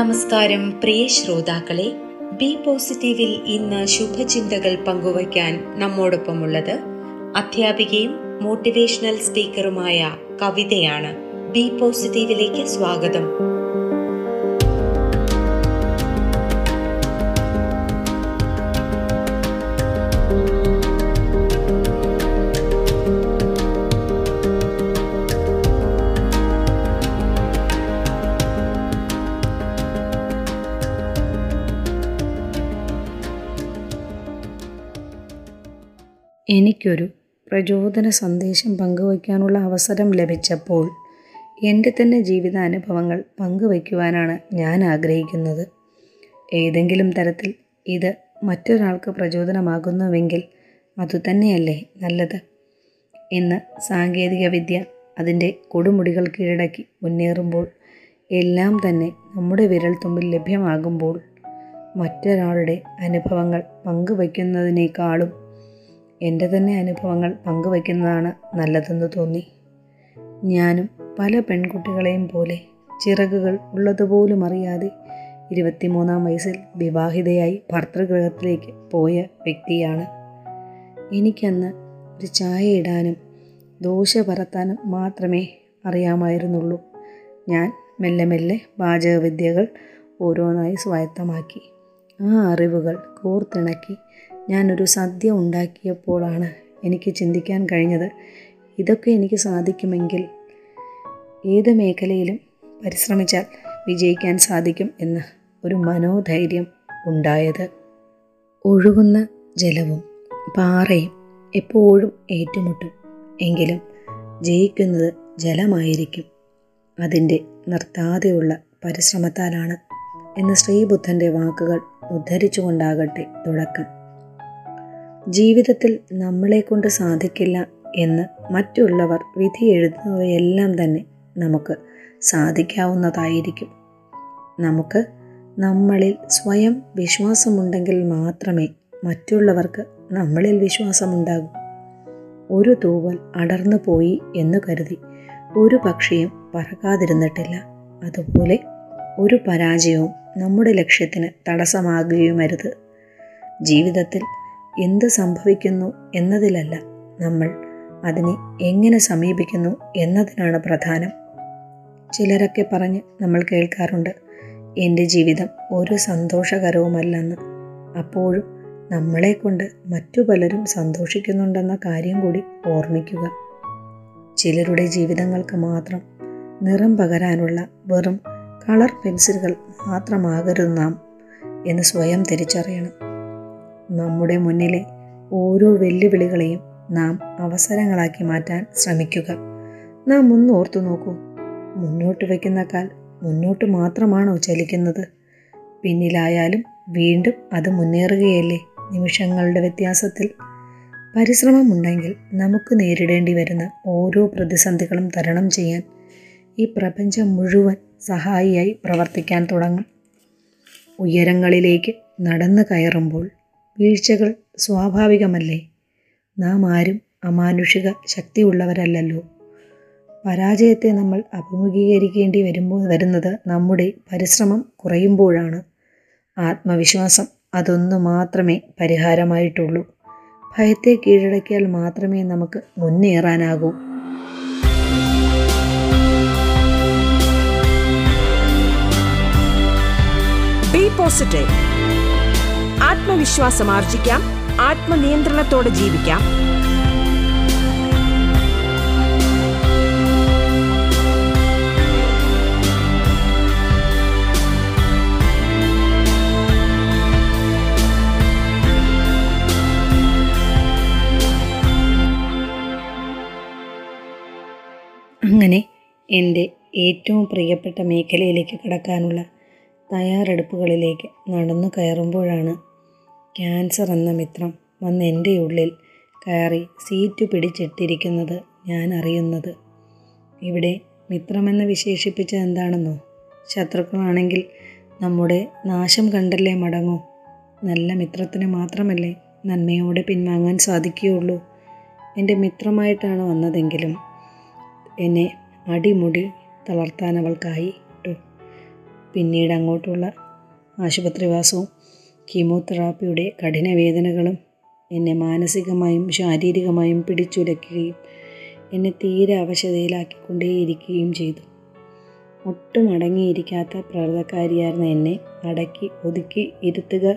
നമസ്കാരം പ്രിയ ശ്രോതാക്കളെ. ബി പോസിറ്റീവിൽ ഇന്ന് ശുഭചിന്തകൾ പങ്കുവയ്ക്കാൻ നമ്മോടൊപ്പമുള്ളത് അധ്യാപികയും മോട്ടിവേഷണൽ സ്പീക്കറുമായ കവിതയാണ്. ബി പോസിറ്റീവിലേക്ക് സ്വാഗതം. എനിക്കൊരു പ്രചോദന സന്ദേശം പങ്കുവയ്ക്കാനുള്ള അവസരം ലഭിച്ചപ്പോൾ എന്റെ തന്നെ ജീവിതാനുഭവങ്ങൾ പങ്കുവയ്ക്കുവാനാണ് ഞാൻ ആഗ്രഹിക്കുന്നത്. ഏതെങ്കിലും തരത്തിൽ ഇത് മറ്റൊരാൾക്ക് പ്രചോദനമാകുന്നുവെങ്കിൽ അതുതന്നെയല്ലേ നല്ലത്? ഇന്ന് സാങ്കേതികവിദ്യ അതിന്റെ കൊടുമുടികൾ കീഴടക്കി മുന്നേറുമ്പോൾ എല്ലാം തന്നെ നമ്മുടെ വിരൽത്തുമ്പിൽ ലഭ്യമാകുമ്പോൾ മറ്റൊരാളുടെ അനുഭവങ്ങൾ പങ്കുവയ്ക്കുന്നതിനേക്കാളും എന്റെ തന്നെ അനുഭവങ്ങൾ പങ്കുവയ്ക്കുന്നതാണ് നല്ലതെന്ന് തോന്നി. ഞാനും പല പെൺകുട്ടികളെയും പോലെ ചിറകുകൾ ഉള്ളതുപോലും അറിയാതെ ഇരുപത്തിമൂന്നാം വയസ്സിൽ വിവാഹിതയായി ഭർത്തൃഗൃഹത്തിലേക്ക് പോയ വ്യക്തിയാണ്. എനിക്കന്ന് ഒരു ചായ ഇടാനും ദോശ പറത്താനും മാത്രമേ അറിയാമായിരുന്നുള്ളൂ. ഞാൻ മെല്ലെ മെല്ലെ പാചകവിദ്യകൾ ഓരോന്നായി സ്വായത്തമാക്കി. ആ അറിവുകൾ കോർത്തിണക്കി ഞാനൊരു സദ്യ ഉണ്ടാക്കിയപ്പോഴാണ് എനിക്ക് ചിന്തിക്കാൻ കഴിഞ്ഞത് ഇതൊക്കെ എനിക്ക് സാധിക്കുമെങ്കിൽ ഏത് മേഖലയിലും പരിശ്രമിച്ചാൽ വിജയിക്കാൻ സാധിക്കും എന്ന് ഒരു മനോധൈര്യം ഉണ്ടായത്. ഒഴുകുന്ന ജലവും പാറയും എപ്പോഴും ഏറ്റുമുട്ടും. എങ്കിലും ജയിക്കുന്നത് ജലമായിരിക്കും. അതിന്റെ നിർത്താതെയുള്ള പരിശ്രമത്താലാണ് എന്ന് ശ്രീബുദ്ധന്റെ വാക്കുകൾ ഉദ്ധരിച്ചുകൊണ്ടാകട്ടെ തുടക്കം. ജീവിതത്തിൽ നമ്മളെ കൊണ്ട് സാധിക്കില്ല എന്ന് മറ്റുള്ളവർ വിധി എഴുതുന്നവയെല്ലാം തന്നെ നമുക്ക് സാധിക്കാവുന്നതായിരിക്കും. നമുക്ക് നമ്മളിൽ സ്വയം വിശ്വാസമുണ്ടെങ്കിൽ മാത്രമേ മറ്റുള്ളവർക്ക് നമ്മളിൽ വിശ്വാസമുണ്ടാകൂ. ഒരു തൂവൽ അടർന്നു പോയി എന്ന് കരുതി ഒരു പക്ഷിയും പറക്കാതിരുന്നിട്ടില്ല. അതുപോലെ ഒരു പരാജയവും നമ്മുടെ ലക്ഷ്യത്തിന് തടസ്സമാകുകയുമരുത്. ജീവിതത്തിൽ എന്ത് സംഭവിക്കുന്നു എന്നതിലല്ല നമ്മൾ അതിനെ എങ്ങനെ സമീപിക്കുന്നു എന്നതിനാണ് പ്രധാനം. ചിലരൊക്കെ പറഞ്ഞ് നമ്മൾ കേൾക്കാറുണ്ട് എന്റെ ജീവിതം ഒരു സന്തോഷകരവുമല്ലെന്ന്. അപ്പോഴും നമ്മളെക്കൊണ്ട് മറ്റു പലരും സന്തോഷിക്കുന്നുണ്ടെന്ന കാര്യം കൂടി ഓർമ്മിക്കുക. ചിലരുടെ ജീവിതങ്ങൾക്ക് മാത്രം നിറം പകരാനുള്ള വെറും കളർ പെൻസിലുകൾ മാത്രമാകരുത് നാം എന്ന് സ്വയം തിരിച്ചറിയണം. നമ്മുടെ മുന്നിലെ ഓരോ വെല്ലുവിളികളെയും നാം അവസരങ്ങളാക്കി മാറ്റാൻ ശ്രമിക്കുക. നാം ഒന്ന് ഓർത്തു നോക്കൂ. മുന്നോട്ട് വയ്ക്കുന്ന കാൽ മുന്നോട്ട് മാത്രമാണോ ചലിക്കുന്നത്? പിന്നിലായാലും വീണ്ടും അത് മുന്നേറുകയല്ലേ നിമിഷങ്ങളുടെ വ്യത്യാസത്തിൽ? പരിശ്രമമുണ്ടെങ്കിൽ നമുക്ക് നേരിടേണ്ടി വരുന്ന ഓരോ പ്രതിസന്ധികളും തരണം ചെയ്യാൻ ഈ പ്രപഞ്ചം മുഴുവൻ സഹായിയായി പ്രവർത്തിക്കാൻ തുടങ്ങും. ഉയരങ്ങളിലേക്ക് നടന്നു കയറുമ്പോൾ വീഴ്ചകൾ സ്വാഭാവികമല്ലേ? നാം ആരും അമാനുഷിക ശക്തിയുള്ളവരല്ലല്ലോ. പരാജയത്തെ നമ്മൾ അഭിമുഖീകരിക്കേണ്ടി വരുമ്പോൾ വരുന്നത് നമ്മുടെ പരിശ്രമം കുറയുമ്പോഴാണ്. ആത്മവിശ്വാസം അതൊന്നു മാത്രമേ പരിഹാരമായിട്ടുള്ളൂ. ഭയത്തെ കീഴടക്കിയാൽ മാത്രമേ നമുക്ക് മുന്നേറാനാകൂ. ബി പോസിറ്റീവ് ആത്മവിശ്വാസം ആർജിക്കാം ആത്മനിയന്ത്രണത്തോടെ ജീവിക്കാം. അങ്ങനെ എന്റെ ഏറ്റവും പ്രിയപ്പെട്ട മേഖലയിലേക്ക് കടക്കാനുള്ള തയ്യാറെടുപ്പുകളിലേക്ക് നടന്നു കയറുമ്പോഴാണ് ക്യാൻസർ എന്ന മിത്രം വന്ന് എന്റെ ഉള്ളിൽ കയറി സീറ്റ് പിടിച്ചിട്ടിരിക്കുന്നത് ഞാൻ അറിയുന്നത്. ഇവിടെ മിത്രമെന്ന് വിശേഷിപ്പിച്ചത് എന്താണെന്നോ? ശത്രുക്കളാണെങ്കിൽ നമ്മുടെ നാശം കണ്ടല്ലേ മടങ്ങൂ. നല്ല മിത്രത്തിന് മാത്രമല്ലേ നന്മയോടെ പിൻവാങ്ങാൻ സാധിക്കുകയുള്ളൂ. എന്റെ മിത്രമായിട്ടാണ് വന്നതെങ്കിലും എന്നെ അടിമുടി തളർത്താൻ അവൾക്കായി. പിന്നീട് അങ്ങോട്ടുള്ള ആശുപത്രിവാസവും കീമോതെറാപ്പിയുടെ കഠിനവേദനകളും എന്നെ മാനസികമായും ശാരീരികമായും പിടിച്ചുലയ്ക്കുകയും എന്നെ തീരെ അവശതയിലാക്കിക്കൊണ്ടേയിരിക്കുകയും ചെയ്തു. ഒട്ടും അടങ്ങിയിരിക്കാത്ത പ്രകൃതക്കാരിയായിരുന്ന എന്നെ അടക്കി ഒതുക്കി ഇരുത്തുക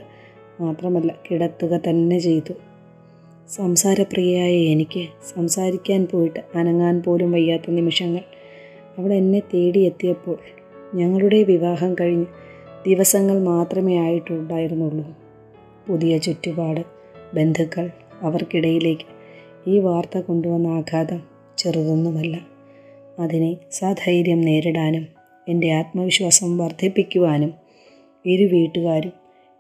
മാത്രമല്ല കിടത്തുക തന്നെ ചെയ്തു. സംസാരപ്രിയയായ എനിക്ക് സംസാരിക്കാൻ പോയിട്ട് അനങ്ങാൻ പോലും വയ്യാത്ത നിമിഷങ്ങൾ അവൾ എന്നെ തേടിയെത്തിയപ്പോൾ ഞങ്ങളുടെ വിവാഹം കഴിഞ്ഞ് ദിവസങ്ങൾ മാത്രമേ ആയിട്ടുണ്ടായിരുന്നുള്ളൂ. പുതിയ ചുറ്റുപാട് ബന്ധുക്കൾ അവർക്കിടയിലേക്ക് ഈ വാർത്ത കൊണ്ടുവന്ന ആഘാതം ചെറുതൊന്നുമല്ല. അതിനെ സധൈര്യം നേരിടാനും എന്റെ ആത്മവിശ്വാസം വർദ്ധിപ്പിക്കുവാനും ഇരു വീട്ടുകാരും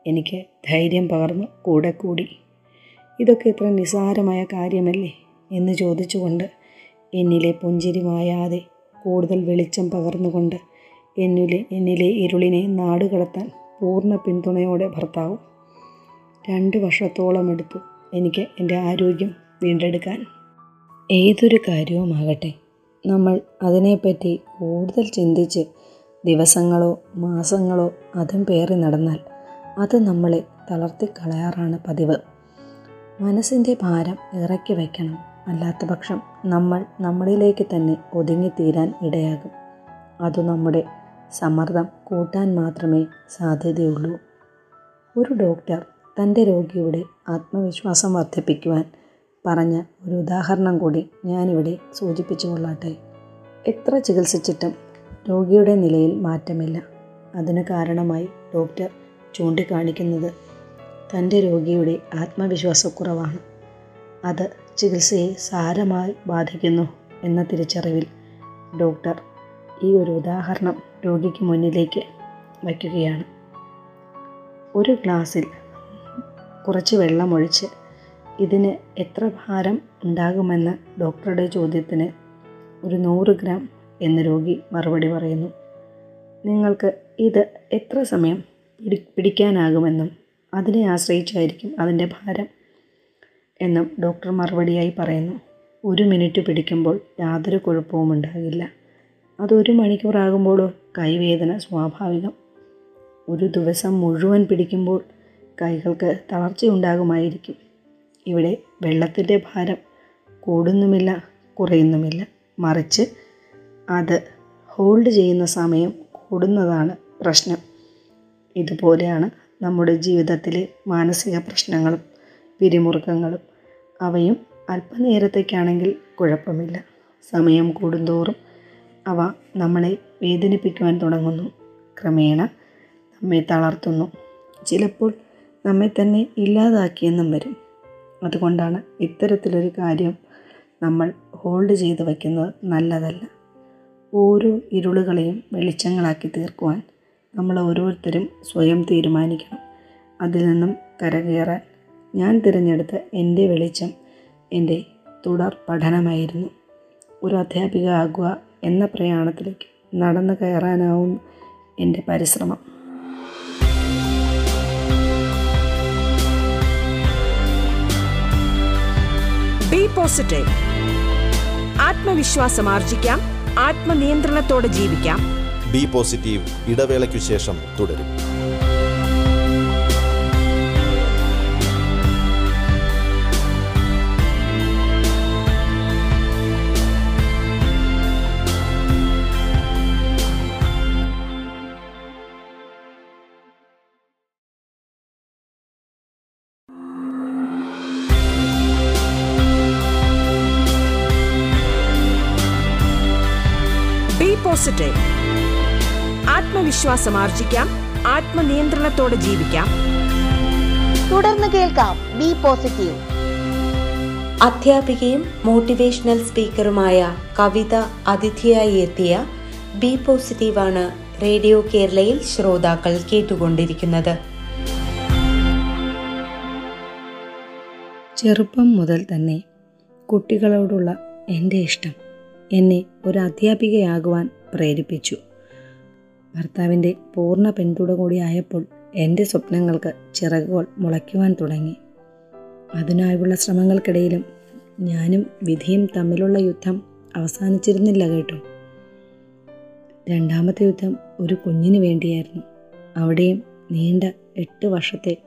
എനിക്ക് ധൈര്യം പകർന്ന് കൂടെ കൂടി. ഇതൊക്കെ ഇത്ര നിസ്സാരമായ കാര്യമല്ലേ എന്ന് ചോദിച്ചുകൊണ്ട് എന്നിലെ പുഞ്ചിരി മായാതെ കൂടുതൽ വെളിച്ചം പകർന്നുകൊണ്ട് എന്നിലെ എന്നിലെ ഇരുളിനെ നാടുകടത്താൻ പൂർണ പിന്തുണയോടെ ഭർത്താവും രണ്ട് വർഷത്തോളം എടുത്തു എനിക്ക് എന്റെ ആരോഗ്യം വീണ്ടെടുക്കാൻ. ഏതൊരു കാര്യവുമാകട്ടെ നമ്മൾ അതിനെപ്പറ്റി കൂടുതൽ ചിന്തിച്ച് ദിവസങ്ങളോ മാസങ്ങളോ അതും പേറി നടന്നാൽ അത് നമ്മളെ തളർത്തി കളയാറാണ് പതിവ്. മനസ്സിന്റെ ഭാരം ഇറക്കി വയ്ക്കണം അല്ലാത്ത പക്ഷം നമ്മൾ നമ്മളിലേക്ക് തന്നെ ഒതുങ്ങിത്തീരാൻ ഇടയാകും. അത് നമ്മുടെ സമ്മർദ്ദം കൂട്ടാൻ മാത്രമേ സാധ്യതയുള്ളൂ. ഒരു ഡോക്ടർ തന്റെ രോഗിയുടെ ആത്മവിശ്വാസം വർദ്ധിപ്പിക്കുവാൻ പറഞ്ഞ ഒരു ഉദാഹരണം കൂടി ഞാനിവിടെ സൂചിപ്പിച്ചു കൊള്ളാട്ടെ. എത്ര ചികിത്സിച്ചിട്ടും രോഗിയുടെ നിലയിൽ മാറ്റമില്ല. അതിന് കാരണമായി ഡോക്ടർ ചൂണ്ടിക്കാണിക്കുന്നത് തന്റെ രോഗിയുടെ ആത്മവിശ്വാസക്കുറവാണ്. അത് ചികിത്സയെ സാരമായി ബാധിക്കുന്നു എന്ന തിരിച്ചറിവിൽ ഡോക്ടർ ഈ ഒരു ഉദാഹരണം രോഗിക്ക് മുന്നിലേക്ക് വയ്ക്കുകയാണ്. ഒരു ഗ്ലാസ്സിൽ കുറച്ച് വെള്ളമൊഴിച്ച് ഇതിന് എത്ര ഭാരം ഉണ്ടാകുമെന്ന ഡോക്ടറുടെ ചോദ്യത്തിന് ഒരു നൂറ് ഗ്രാം എന്ന് രോഗി മറുപടി പറയുന്നു. നിങ്ങൾക്ക് ഇത് എത്ര സമയം പിടി പിടിക്കാനാകുമെന്നും അതിനെ ആശ്രയിച്ചായിരിക്കും അതിന്റെ ഭാരം എന്നും ഡോക്ടർ മറുപടിയായി പറയുന്നു. ഒരു മിനിറ്റ് പിടിക്കുമ്പോൾ യാതൊരു കുഴപ്പവും ഉണ്ടാകില്ല അതൊരു മണിക്കൂറാകുമ്പോഴോ കൈവേദന സ്വാഭാവികം. ഒരു ദിവസം മുഴുവൻ പിടിക്കുമ്പോൾ കൈകൾക്ക് തളർച്ചയുണ്ടാകുമായിരിക്കും. ഇവിടെ വെള്ളത്തിന്റെ ഭാരം കൂടുന്നുമില്ല കുറയുന്നുമില്ല. മറിച്ച് അത് ഹോൾഡ് ചെയ്യുന്ന സമയം കൂടുന്നതാണ് പ്രശ്നം. ഇതുപോലെയാണ് നമ്മുടെ ജീവിതത്തിലെ മാനസിക പ്രശ്നങ്ങളും പിരിമുറുക്കങ്ങളും. അവയും അല്പനേരത്തേക്കാണെങ്കിൽ കുഴപ്പമില്ല. സമയം കൂടുന്തോറും അവ നമ്മളെ വേദനിപ്പിക്കുവാൻ തുടങ്ങുന്നു. ക്രമേണ നമ്മെ തളർത്തുന്നു. ചിലപ്പോൾ നമ്മെ തന്നെ ഇല്ലാതാക്കിയെന്നും വരും. അതുകൊണ്ടാണ് ഇത്തരത്തിലൊരു കാര്യം നമ്മൾ ഹോൾഡ് ചെയ്ത് വയ്ക്കുന്നത് നല്ലതല്ല. ഓരോ ഇരുളുകളെയും വെളിച്ചങ്ങളാക്കി തീർക്കുവാൻ നമ്മൾ ഓരോരുത്തരും സ്വയം തീരുമാനിക്കണം. അതിൽ നിന്നും കരകയറാൻ ഞാൻ തിരഞ്ഞെടുത്ത എന്റെ വെളിച്ചം എന്റെ തുടർ പഠനമായിരുന്നു. ഒരു അധ്യാപിക ആകുക എന്ന പ്രയാണത്തിലേക്ക് നടന്നു കയറാനാവും എന്റെ പരിശ്രമം. ബി പോസിറ്റീവ് ആത്മവിശ്വാസം ആർജിക്കാം. ആത്മനിയന്ത്രണത്തോടെ ജീവിക്കാം. ബി പോസിറ്റീവ് ഇടവേളയ്ക്കു ശേഷം തുടരും. ബി ആത്മവിശ്വാസം ആർജിക്കാം ആത്മനിയന്ത്രണത്തോടെ ജീവിക്കാം. തുടർന്ന് കേൾക്കാം ബി പോസിറ്റീവ്. അധ്യാപികയും മോട്ടിവേഷണൽ സ്പീക്കറുമായ കവിത അതിഥിയായി എത്തിയ ബി പോസിറ്റീവാണ് റേഡിയോ കേരളയിൽ ശ്രോതാക്കൾ കേട്ടുകൊണ്ടിരിക്കുന്നത്. ചെറുപ്പം മുതൽ തന്നെ കുട്ടികളോടുള്ള എന്റെ ഇഷ്ടം. എന്നെ ഒരു അധ്യാപികയാകുവാൻ പ്രേരിപ്പിച്ചു. ഭർത്താവിന്റെ പൂർണ പിന്തുണ കൂടിയായപ്പോൾ എന്റെ സ്വപ്നങ്ങൾക്ക് ചിറകുകൾ മുളയ്ക്കുവാൻ തുടങ്ങി. അതിനായുള്ള ശ്രമങ്ങൾക്കിടയിലും ഞാനും വിധിയും തമ്മിലുള്ള യുദ്ധം അവസാനിച്ചിരുന്നില്ല കേട്ടോ. രണ്ടാമത്തെ യുദ്ധം ഒരു കുഞ്ഞിന് വേണ്ടിയായിരുന്നു. അവിടെയും നീണ്ട എട്ട് വർഷത്തെ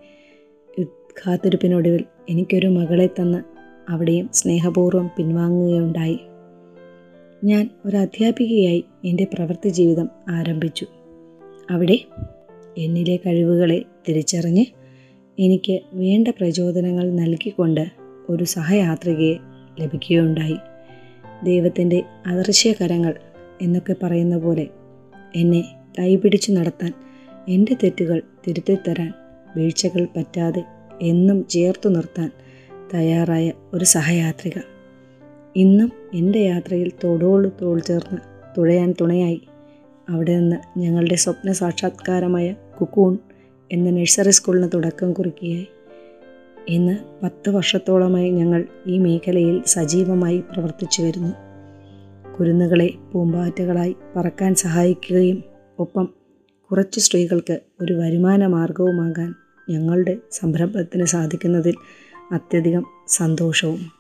കാത്തിരിപ്പിനൊടുവിൽ എനിക്കൊരു മകളെ തന്ന് അവിടെയും സ്നേഹപൂർവം പിൻവാങ്ങുകയുണ്ടായി. ഞാൻ ഒരു അധ്യാപികയായി എന്റെ പ്രവൃത്തി ജീവിതം ആരംഭിച്ചു. അവിടെ എന്നിലെ കഴിവുകളെ തിരിച്ചറിഞ്ഞ് എനിക്ക് വേണ്ട പ്രചോദനങ്ങൾ നൽകിക്കൊണ്ട് ഒരു സഹയാത്രികയെ ലഭിക്കുകയുണ്ടായി. ദൈവത്തിന്റെ അദൃശ്യകരങ്ങൾ എന്നൊക്കെ പറയുന്ന പോലെ എന്നെ കൈപിടിച്ചു നടത്താൻ എന്റെ തെറ്റുകൾ തിരുത്തിത്തരാൻ വീഴ്ചകൾ പറ്റാതെ എന്നും ചേർത്തു നിർത്താൻ തയ്യാറായ ഒരു സഹയാത്രിക. ഇന്നും എന്റെ യാത്രയിൽ തോടോട് തോൾ ചേർന്ന് തുഴയാൻ തുണയായി. അവിടെ നിന്ന് ഞങ്ങളുടെ സ്വപ്ന സാക്ഷാത്കാരമായ കുക്കൂൺ എന്ന നഴ്സറി സ്കൂളിന് തുടക്കം കുറിക്കുകയായി. ഇന്ന് പത്ത് വർഷത്തോളമായി ഞങ്ങൾ ഈ മേഖലയിൽ സജീവമായി പ്രവർത്തിച്ചു വരുന്നു. കുരുന്നുകളെ പൂമ്പാറ്റകളായി പറക്കാൻ സഹായിക്കുകയും ഒപ്പം കുറച്ച് സ്ത്രീകൾക്ക് ഒരു വരുമാന മാർഗവുമാകാൻ ഞങ്ങളുടെ സംരംഭത്തിന് സാധിക്കുന്നതിൽ അത്യധികം സന്തോഷവും.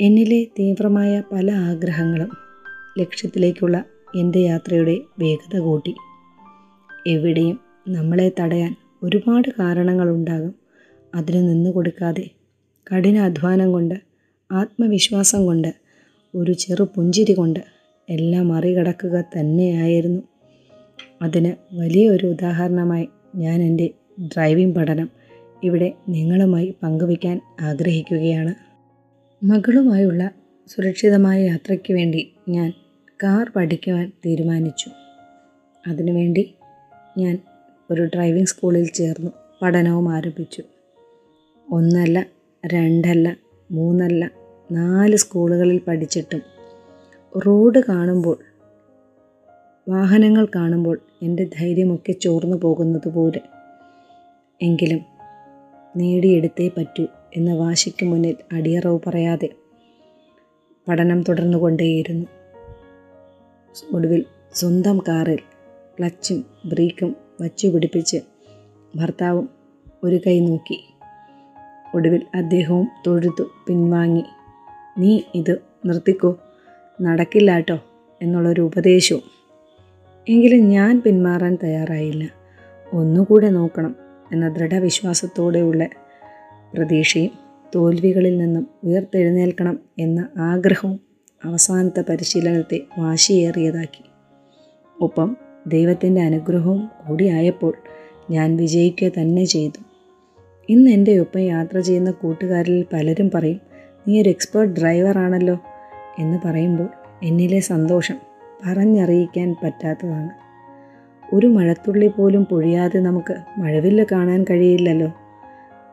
എന്നിലെ തീവ്രമായ പല ആഗ്രഹങ്ങളും ലക്ഷ്യത്തിലേക്കുള്ള എന്റെ യാത്രയുടെ വേഗത കൂട്ടി. എവിടെയും നമ്മളെ തടയാൻ ഒരുപാട് കാരണങ്ങളുണ്ടാകും. അതിന് നിന്നു കൊടുക്കാതെ കഠിന അധ്വാനം കൊണ്ട് ആത്മവിശ്വാസം കൊണ്ട് ഒരു ചെറു പുഞ്ചിരി കൊണ്ട് എല്ലാം മറികടക്കുക തന്നെയായിരുന്നു. അതിന് വലിയൊരു ഉദാഹരണമായി ഞാൻ എന്റെ ഡ്രൈവിംഗ് പഠനം ഇവിടെ നിങ്ങളുമായി പങ്കുവയ്ക്കാൻ ആഗ്രഹിക്കുകയാണ്. മകളുമായുള്ള സുരക്ഷിതമായ യാത്രയ്ക്ക് വേണ്ടി ഞാൻ കാർ പഠിക്കുവാൻ തീരുമാനിച്ചു. അതിനുവേണ്ടി ഞാൻ ഒരു ഡ്രൈവിംഗ് സ്കൂളിൽ ചേർന്നു പഠനവും ആരംഭിച്ചു. ഒന്നല്ല രണ്ടല്ല മൂന്നല്ല നാല് സ്കൂളുകളിൽ പഠിച്ചിട്ടും റോഡ് കാണുമ്പോൾ വാഹനങ്ങൾ കാണുമ്പോൾ എന്റെ ധൈര്യമൊക്കെ ചോർന്നു പോകുന്നത് പോലെ. എങ്കിലും നേടിയെടുത്തേ പറ്റൂ. എന്ന വാശിക്ക് മുന്നിൽ അടിയറവ് പറയാതെ പഠനം തുടർന്നു കൊണ്ടേയിരുന്നു ഒടുവിൽ സ്വന്തം കാറിൽ ക്ലച്ചും ബ്രേക്കും വച്ചു പിടിപ്പിച്ച് ഭർത്താവും ഒരു കൈ നോക്കി. ഒടുവിൽ അദ്ദേഹവും തൊഴുതു പിൻവാങ്ങി. നീ ഇത് നിർത്തിക്കോ. നടക്കില്ല കേട്ടോ എന്നുള്ളൊരു ഉപദേശവും. എങ്കിലും ഞാൻ പിന്മാറാൻ തയ്യാറായില്ല. ഒന്നുകൂടെ നോക്കണം എന്ന ദൃഢവിശ്വാസത്തോടെയുള്ള പ്രതീക്ഷയും തോൽവികളിൽ നിന്നും ഉയർത്തെഴുന്നേൽക്കണം എന്ന ആഗ്രഹവും അവസാനത്തെ പരിശീലനത്തെ വാശിയേറിയതാക്കി. ഒപ്പം ദൈവത്തിന്റെ അനുഗ്രഹവും കൂടിയായപ്പോൾ ഞാൻ വിജയിക്കുക തന്നെ ചെയ്തു. ഇന്ന് എന്റെ ഒപ്പം യാത്ര ചെയ്യുന്ന കൂട്ടുകാരിൽ പലരും പറയും നീ ഒരു എക്സ്പേർട്ട് ഡ്രൈവറാണല്ലോ എന്ന് പറയുമ്പോൾ എന്നിലെ സന്തോഷം പറഞ്ഞറിയിക്കാൻ പറ്റാത്തതാണ്. ഒരു മഴത്തുള്ളി പോലും പൊഴിയാതെ നമുക്ക് മഴവില്ല കാണാൻ കഴിയില്ലല്ലോ.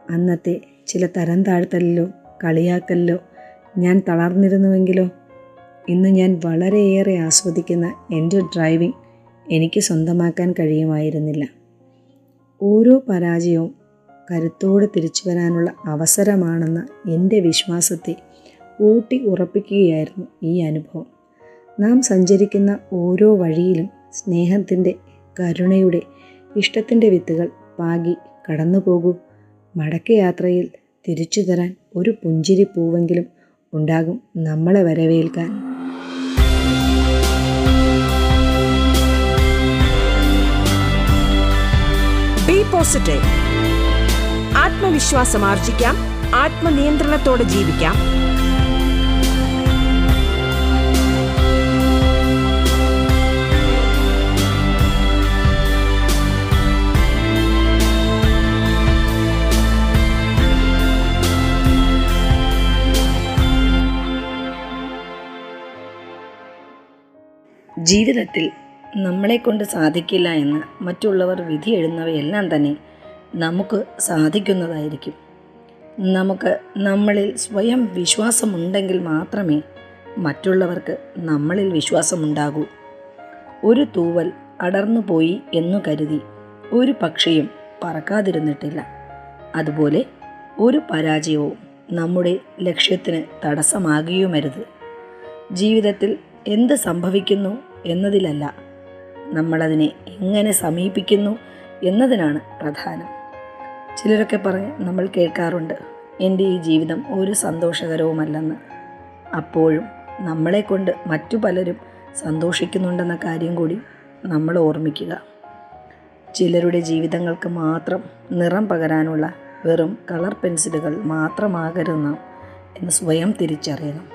അന്നത്തെ ചില തരം താഴ്ത്തലിലോ കളിയാക്കലിലോ ഞാൻ തളർന്നിരുന്നുവെങ്കിലോ ഇന്ന് ഞാൻ വളരെയേറെ ആസ്വദിക്കുന്ന എന്റെ ഡ്രൈവിംഗ് എനിക്ക് സ്വന്തമാക്കാൻ കഴിയുമായിരുന്നില്ല. ഓരോ പരാജയവും കരുത്തോടെ തിരിച്ചു വരാനുള്ള അവസരമാണെന്ന എന്റെ വിശ്വാസത്തെ ഊട്ടി ഉറപ്പിക്കുകയായിരുന്നു ഈ അനുഭവം. നാം സഞ്ചരിക്കുന്ന ഓരോ വഴിയിലും സ്നേഹത്തിന്റെ കരുണയുടെ ഇഷ്ടത്തിന്റെ വിത്തുകൾ പാകി കടന്നു പോകൂ മടക്കയാത്രയിൽ തിരിച്ചു തരാൻ ഒരു പുഞ്ചിരി പൂവെങ്കിലും ഉണ്ടാകും നമ്മളെ വരവേൽക്കാൻ. ബി പോസിറ്റീവ് ആത്മവിശ്വാസം ആർജിക്കാം. ആത്മനിയന്ത്രണത്തോടെ ജീവിക്കാം. ജീവിതത്തിൽ നമ്മളെക്കൊണ്ട് സാധിക്കില്ല എന്ന് മറ്റുള്ളവർ വിധി എഴുന്നവയെല്ലാം തന്നെ നമുക്ക് സാധിക്കുന്നതായിരിക്കും. നമുക്ക് നമ്മളിൽ സ്വയം വിശ്വാസമുണ്ടെങ്കിൽ മാത്രമേ മറ്റുള്ളവർക്ക് നമ്മളിൽ വിശ്വാസമുണ്ടാകൂ. ഒരു തൂവൽ അടർന്നു പോയി എന്നു കരുതി ഒരു പക്ഷിയും പറക്കാതിരുന്നിട്ടില്ല. അതുപോലെ ഒരു പരാജയവും നമ്മുടെ ലക്ഷ്യത്തിന് തടസ്സമാകുകയുമരുത്. ജീവിതത്തിൽ എന്ത് സംഭവിക്കുന്നു എന്നതിലല്ല. നമ്മളതിനെ എങ്ങനെ സമീപിക്കുന്നു എന്നതിനാണ് പ്രധാനം. ചിലരൊക്കെ പറഞ്ഞ് നമ്മൾ കേൾക്കാറുണ്ട് എന്റെ ഈ ജീവിതം ഒരു സന്തോഷകരവുമല്ലെന്ന്. അപ്പോഴും നമ്മളെക്കൊണ്ട് മറ്റു പലരും സന്തോഷിക്കുന്നുണ്ടെന്ന കാര്യം കൂടി നമ്മൾ ഓർമ്മിക്കുക. ചിലരുടെ ജീവിതങ്ങൾക്ക് മാത്രം നിറം പകരാനുള്ള വെറും കളർ പെൻസിലുകൾ മാത്രമാകരുത് എന്ന് സ്വയം തിരിച്ചറിയണം.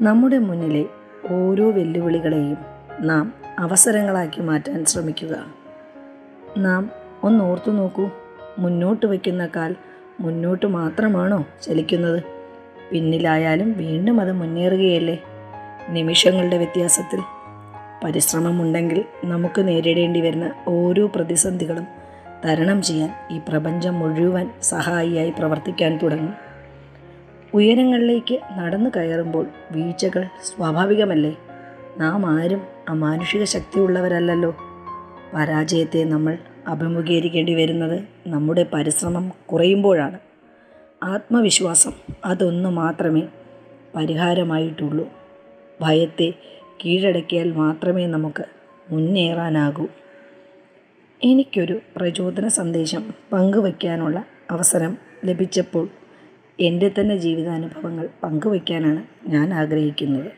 നമ്മുടെ മുന്നിലെ ഓരോ വെല്ലുവിളികളെയും നാം അവസരങ്ങളാക്കി മാറ്റാൻ ശ്രമിക്കുക. നാം ഒന്ന് ഓർത്തു നോക്കൂ മുന്നോട്ട് വയ്ക്കുന്ന കാൽ മുന്നോട്ട് മാത്രമാണോ ചലിക്കുന്നത്? പിന്നിലായാലും വീണ്ടും അത് മുന്നേറുകയല്ലേ? നിമിഷങ്ങളുടെ വ്യത്യാസത്തിൽ പരിശ്രമമുണ്ടെങ്കിൽ നമുക്ക് നേരിടേണ്ടി വരുന്ന ഓരോ പ്രതിസന്ധികളും തരണം ചെയ്യാൻ ഈ പ്രപഞ്ചം മുഴുവൻ സഹായിയായി പ്രവർത്തിക്കാൻ തുടങ്ങും. ഉയരങ്ങളിലേക്ക് നടന്നു കയറുമ്പോൾ വീഴ്ചകൾ സ്വാഭാവികമല്ലേ? നാം ആരും അമാനുഷിക ശക്തിയുള്ളവരല്ലല്ലോ. പരാജയത്തെ നമ്മൾ അഭിമുഖീകരിക്കേണ്ടി വരുന്നത് നമ്മുടെ പരിശ്രമം കുറയുമ്പോഴാണ്. ആത്മവിശ്വാസം അതൊന്നു മാത്രമേ പരിഹാരമായിട്ടുള്ളൂ. ഭയത്തെ കീഴടക്കിയാൽ മാത്രമേ നമുക്ക് മുന്നേറാനാകൂ. എനിക്കൊരു പ്രചോദന സന്ദേശം പങ്കുവയ്ക്കാനുള്ള അവസരം ലഭിച്ചപ്പോൾ എന്റെ തന്നെ ജീവിതാനുഭവങ്ങൾ പങ്കുവയ്ക്കാനാണ് ഞാൻ ആഗ്രഹിക്കുന്നത്.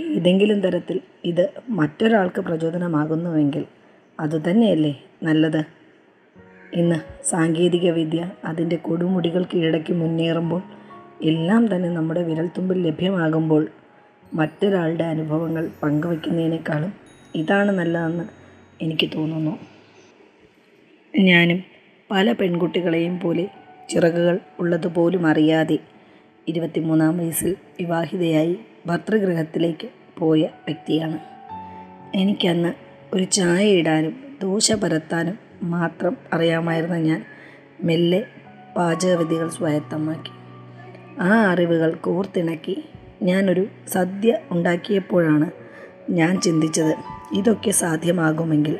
ഏതെങ്കിലും തരത്തിൽ ഇത് മറ്റൊരാൾക്ക് പ്രചോദനമാകുന്നുവെങ്കിൽ അതുതന്നെയല്ലേ നല്ലത്? ഇന്ന് സാങ്കേതികവിദ്യ അതിന്റെ കൊടുമുടികൾ കീഴടക്കി മുന്നേറുമ്പോൾ എല്ലാം തന്നെ നമ്മുടെ വിരൽത്തുമ്പിൽ ലഭ്യമാകുമ്പോൾ മറ്റൊരാളുടെ അനുഭവങ്ങൾ പങ്കുവയ്ക്കുന്നതിനേക്കാളും ഇതാണ് നല്ലതെന്ന് എനിക്ക് തോന്നുന്നു. ഞാനും പല പെൺകുട്ടികളെയും പോലെ ചിറകുകൾ ഉള്ളതുപോലും അറിയാതെ ഇരുപത്തിമൂന്നാം വയസ്സിൽ വിവാഹിതയായി ഭർത്തൃഗൃഹത്തിലേക്ക് പോയ വ്യക്തിയാണ്. എനിക്കന്ന് ഒരു ചായ ഇടാനും ദോശ പരത്താനും മാത്രം അറിയാമായിരുന്ന ഞാൻ മെല്ലെ പാചകവിധികൾ സ്വായത്തമാക്കി. ആ അറിവുകൾ കോർത്തിണക്കി ഞാനൊരു സദ്യ ഉണ്ടാക്കിയപ്പോഴാണ് ഞാൻ ചിന്തിച്ചത് ഇതൊക്കെ സാധ്യമാകുമെങ്കിൽ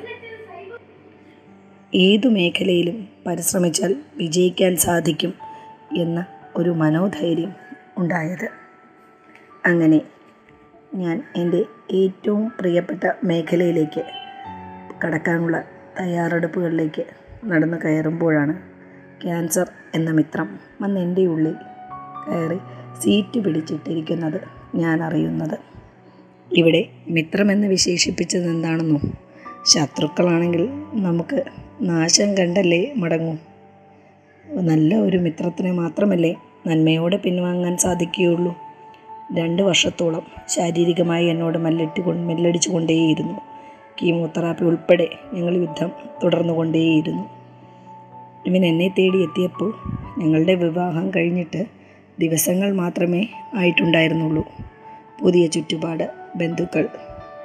ഏതു മേഖലയിലും പരിശ്രമിച്ചാൽ വിജയിക്കാൻ സാധിക്കും എന്ന ഒരു മനോധൈര്യം ഉണ്ടായത്. അങ്ങനെ ഞാൻ എന്റെ ഏറ്റവും പ്രിയപ്പെട്ട മേഖലയിലേക്ക് കടക്കാനുള്ള തയ്യാറെടുപ്പുകളിലേക്ക് നടന്നു കയറുമ്പോഴാണ് ക്യാൻസർ എന്ന മിത്രം വന്ന് എന്റെ ഉള്ളിൽ കയറി സീറ്റ് പിടിച്ചിട്ടിരിക്കുന്നത് ഞാൻ അറിയുന്നത്. ഇവിടെ മിത്രമെന്ന് വിശേഷിപ്പിച്ചത് എന്താണെന്നോ? ശത്രുക്കളാണെങ്കിൽ നമുക്ക് നാശം കണ്ടല്ലേ മടങ്ങൂ. നല്ല ഒരു മിത്രത്തിനെ മാത്രമല്ലേ നന്മയോടെ പിൻവാങ്ങാൻ സാധിക്കുകയുള്ളൂ. രണ്ട് വർഷത്തോളം ശാരീരികമായി എന്നോട് മല്ലിട്ട് മെല്ലടിച്ചു കൊണ്ടേയിരുന്നു കീമോതെറാപ്പി ഉൾപ്പെടെ ഞങ്ങൾ യുദ്ധം തുടർന്നു കൊണ്ടേയിരുന്നു ഇവൻ എന്നെ തേടി എത്തിയപ്പോൾ ഞങ്ങളുടെ വിവാഹം കഴിഞ്ഞിട്ട് ദിവസങ്ങൾ മാത്രമേ ആയിട്ടുണ്ടായിരുന്നുള്ളൂ. പുതിയ ചുറ്റുപാട് ബന്ധുക്കൾ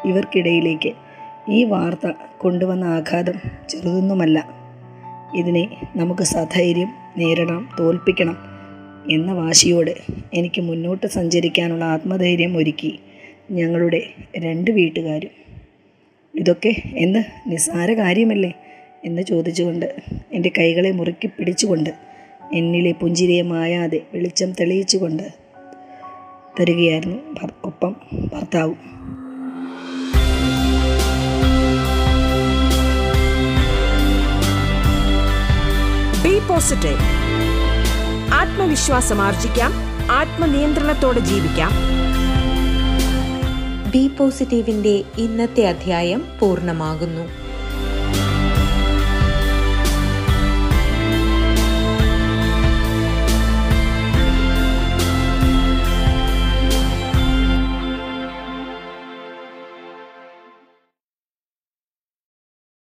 ഇവർക്കിടയിലേക്ക് ഈ വാർത്ത കൊണ്ടുവന്ന ആഘാതം ചെറുതൊന്നുമല്ല. ഇതിനെ നമുക്ക് സധൈര്യം നേരിടാം തോൽപ്പിക്കണം എന്ന വാശിയോടെ എനിക്ക് മുന്നോട്ട് സഞ്ചരിക്കാനുള്ള ആത്മധൈര്യം ഒരുക്കി ഞങ്ങളുടെ രണ്ട് വീട്ടുകാരും. ഇതൊക്കെ എന്ത് നിസ്സാര കാര്യമല്ലേ എന്ന് ചോദിച്ചുകൊണ്ട് എന്റെ കൈകളെ മുറുക്കി പിടിച്ചുകൊണ്ട് എന്നിലെ പുഞ്ചിരിയെ മായാതെ വെളിച്ചം തെളിയിച്ചുകൊണ്ട് തരികയായിരുന്നു ഒപ്പം ഭർത്താവും. പോസിറ്റീവ് ആത്മവിശ്വാസം ആർജിക്കാം ആത്മനിയന്ത്രണത്തോടെ ജീവിക്കാം. ബി പോസിറ്റീവിന്റെ ഇന്നത്തെ അധ്യായം പൂർണമാകുന്നു.